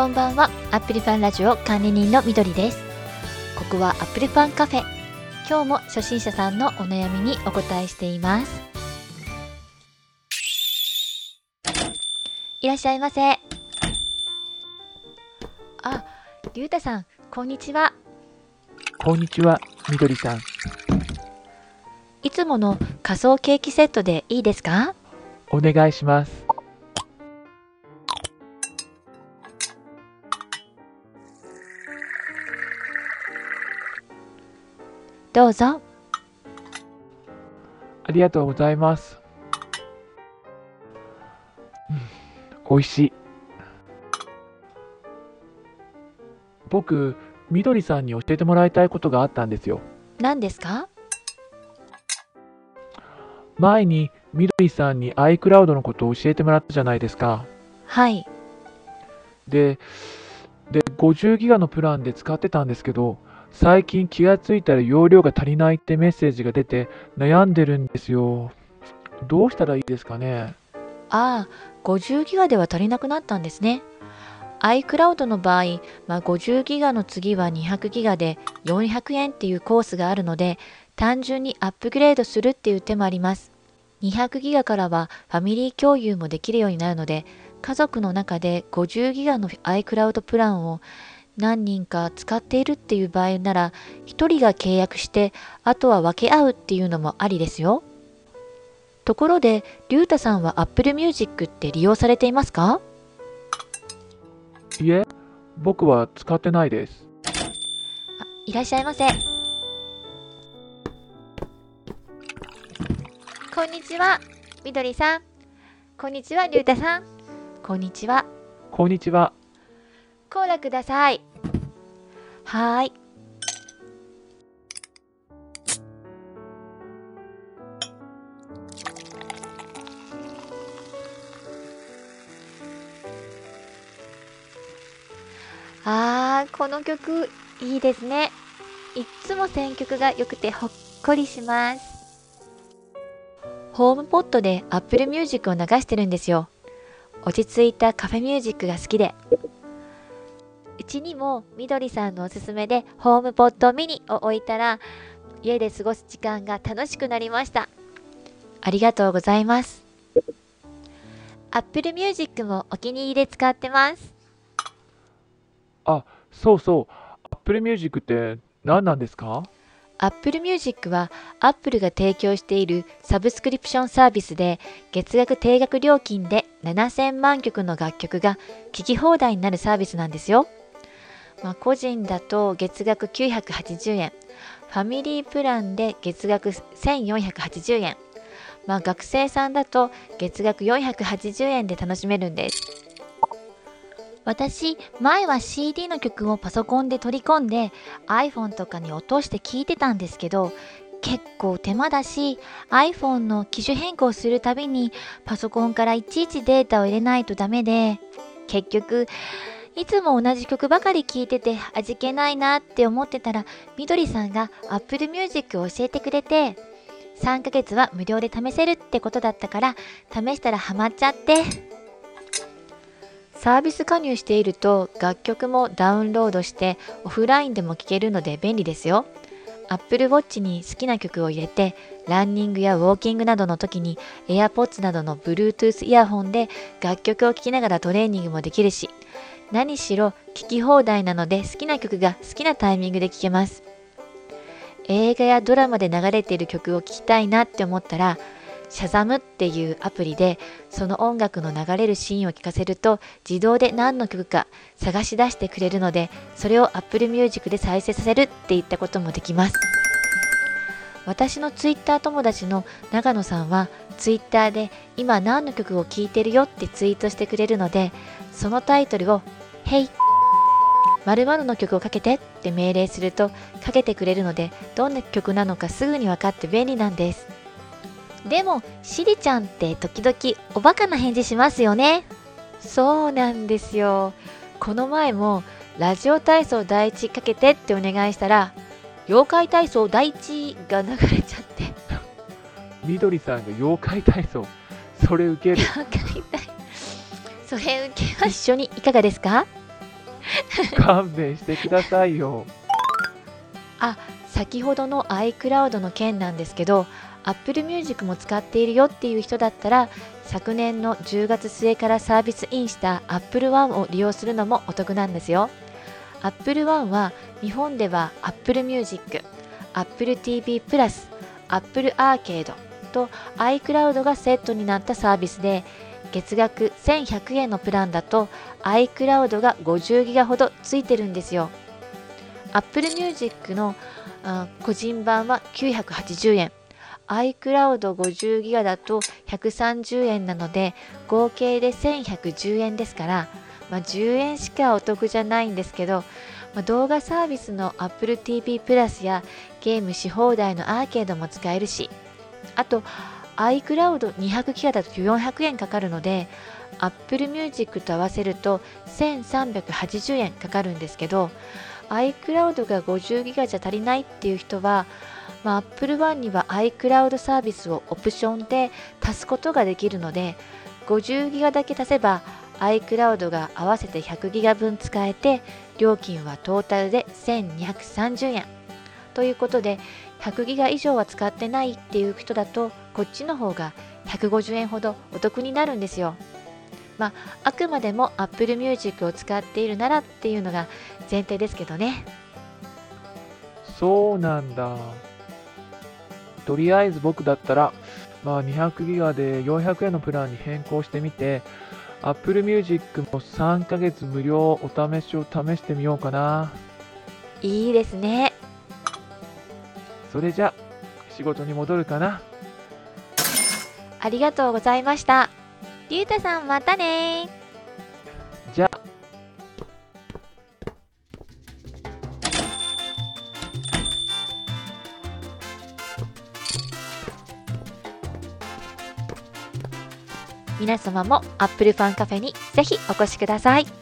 こんばんは。アップルファンラジオ管理人のみどりです。ここはアップルファンカフェ。今日も初心者さんのお悩みにお答えしています。いらっしゃいませ。あ、りゅうたさんこんにちは。こんにちは、みどりさん。いつもの仮想ケーキセットでいいですか？お願いします。どうぞありがとうございます。うん美味しい。僕、みどりさんに教えてもらいたいことがあったんですよ。何ですか？前にみどりさんに iCloud のことを教えてもらったじゃないですか。はいで、で、50ギガのプランで使ってたんですけど、最近気がついたら容量が足りないってメッセージが出て悩んでるんですよ。どうしたらいいですかね？ああ、50ギガでは足りなくなったんですね。iCloud の場合、まあ、50ギガの次は200ギガで400円っていうコースがあるので、単純にアップグレードするっていう手もあります。200ギガからはファミリー共有もできるようになるので、家族の中で50ギガの iCloud プランを何人か使っているっていう場合なら、1人が契約して、あとは分け合うっていうのもありですよ。ところで、りゅうたさんは Apple Music って利用されていますか？いえ、僕は使ってないです。あいらっしゃいませ。こんにちは、みどりさん。こんにちは、りゅうたさん。こんにちは。こんにちは。コーラください。はーい。あー、この曲いいですね。いっつも選曲が良くてほっこりします。ホームポットで Apple Music を流してるんですよ。落ち着いたカフェミュージックが好きで。うちにもみどりさんのおすすめでホームポットミニを置いたら家で過ごす時間が楽しくなりました。ありがとうございます。Apple Music もお気に入りで使ってます。あ、そうそう。Apple Music って何なんですか？Apple Music は Apple が提供しているサブスクリプションサービスで月額定額料金で7000万曲の楽曲が聴き放題になるサービスなんですよ。まあ、個人だと月額980円、ファミリープランで月額1480円、まあ、学生さんだと月額480円で楽しめるんです。私、前は CD の曲をパソコンで取り込んで iPhone とかに落として聞いてたんですけど、結構手間だし iPhone の機種変更するたびにパソコンからいちいちデータを入れないとダメで、結局、いつも同じ曲ばかり聴いてて味気ないなって思ってたら、みどりさんが Apple Music を教えてくれて、3ヶ月は無料で試せるってことだったから、試したらハマっちゃって。サービス加入していると楽曲もダウンロードしてオフラインでも聴けるので便利ですよ。Apple Watch に好きな曲を入れてランニングやウォーキングなどの時に AirPods などの Bluetooth イヤホンで楽曲を聴きながらトレーニングもできるし何しろ聴き放題なので好きな曲が好きなタイミングで聴けます。映画やドラマで流れている曲を聴きたいなって思ったらシャザムっていうアプリでその音楽の流れるシーンを聞かせると自動で何の曲か探し出してくれるのでそれを Apple Music で再生させるっていったこともできます私の Twitter 友達の長野さんは Twitter で今何の曲を聴いてるよってツイートしてくれるのでそのタイトルを「Hey. 〇〇の曲をかけてって命令するとかけてくれるのでどんな曲なのかすぐに分かって便利なんです。でもしりちゃんって時々おバカな返事しますよね。そうなんですよ。この前もラジオ体操第一かけてってお願いしたら妖怪体操第一が流れちゃって。みどりさんが妖怪体操。それ受ける。妖怪体それ受けは一緒にいかがですか？勘弁してくださいよ。あ先ほどの iCloud の件なんですけど Apple Music も使っているよっていう人だったら昨年の10月末からサービスインした Apple One を利用するのもお得なんですよ Apple One は日本では Apple Music、Apple TV プラス、Apple Arcade と iCloud がセットになったサービスで月額1100円のプランだと iCloud が50ギガほどついてるんですよ。Apple Music の個人版は980円。iCloud50 ギガだと130円なので合計で1110円ですから、まあ、10円しかお得じゃないんですけど、まあ、動画サービスの Apple TV プラスやゲームし放題のアーケードも使えるしあと iCloud200 ギガだと400円かかるので Apple Music と合わせると1380円かかるんですけど iCloud が50ギガじゃ足りないっていう人は、まあ、Apple One には iCloud サービスをオプションで足すことができるので50ギガだけ足せば iCloud が合わせて100ギガ分使えて料金はトータルで1230円ということで100ギガ以上は使ってないっていう人だとこっちの方が150円ほどお得になるんですよ。まあ、あくまでも Apple Music を使っているならっていうのが前提ですけどね。そうなんだ。とりあえず僕だったら、まあ、200ギガで400円のプランに変更してみて、Apple Music も3ヶ月無料お試しを試してみようかな。いいですね。それじゃ、仕事に戻るかな。ありがとうございました。りゅうたさんまたねじゃあ、皆様も Apple ファンカフェにぜひお越しください。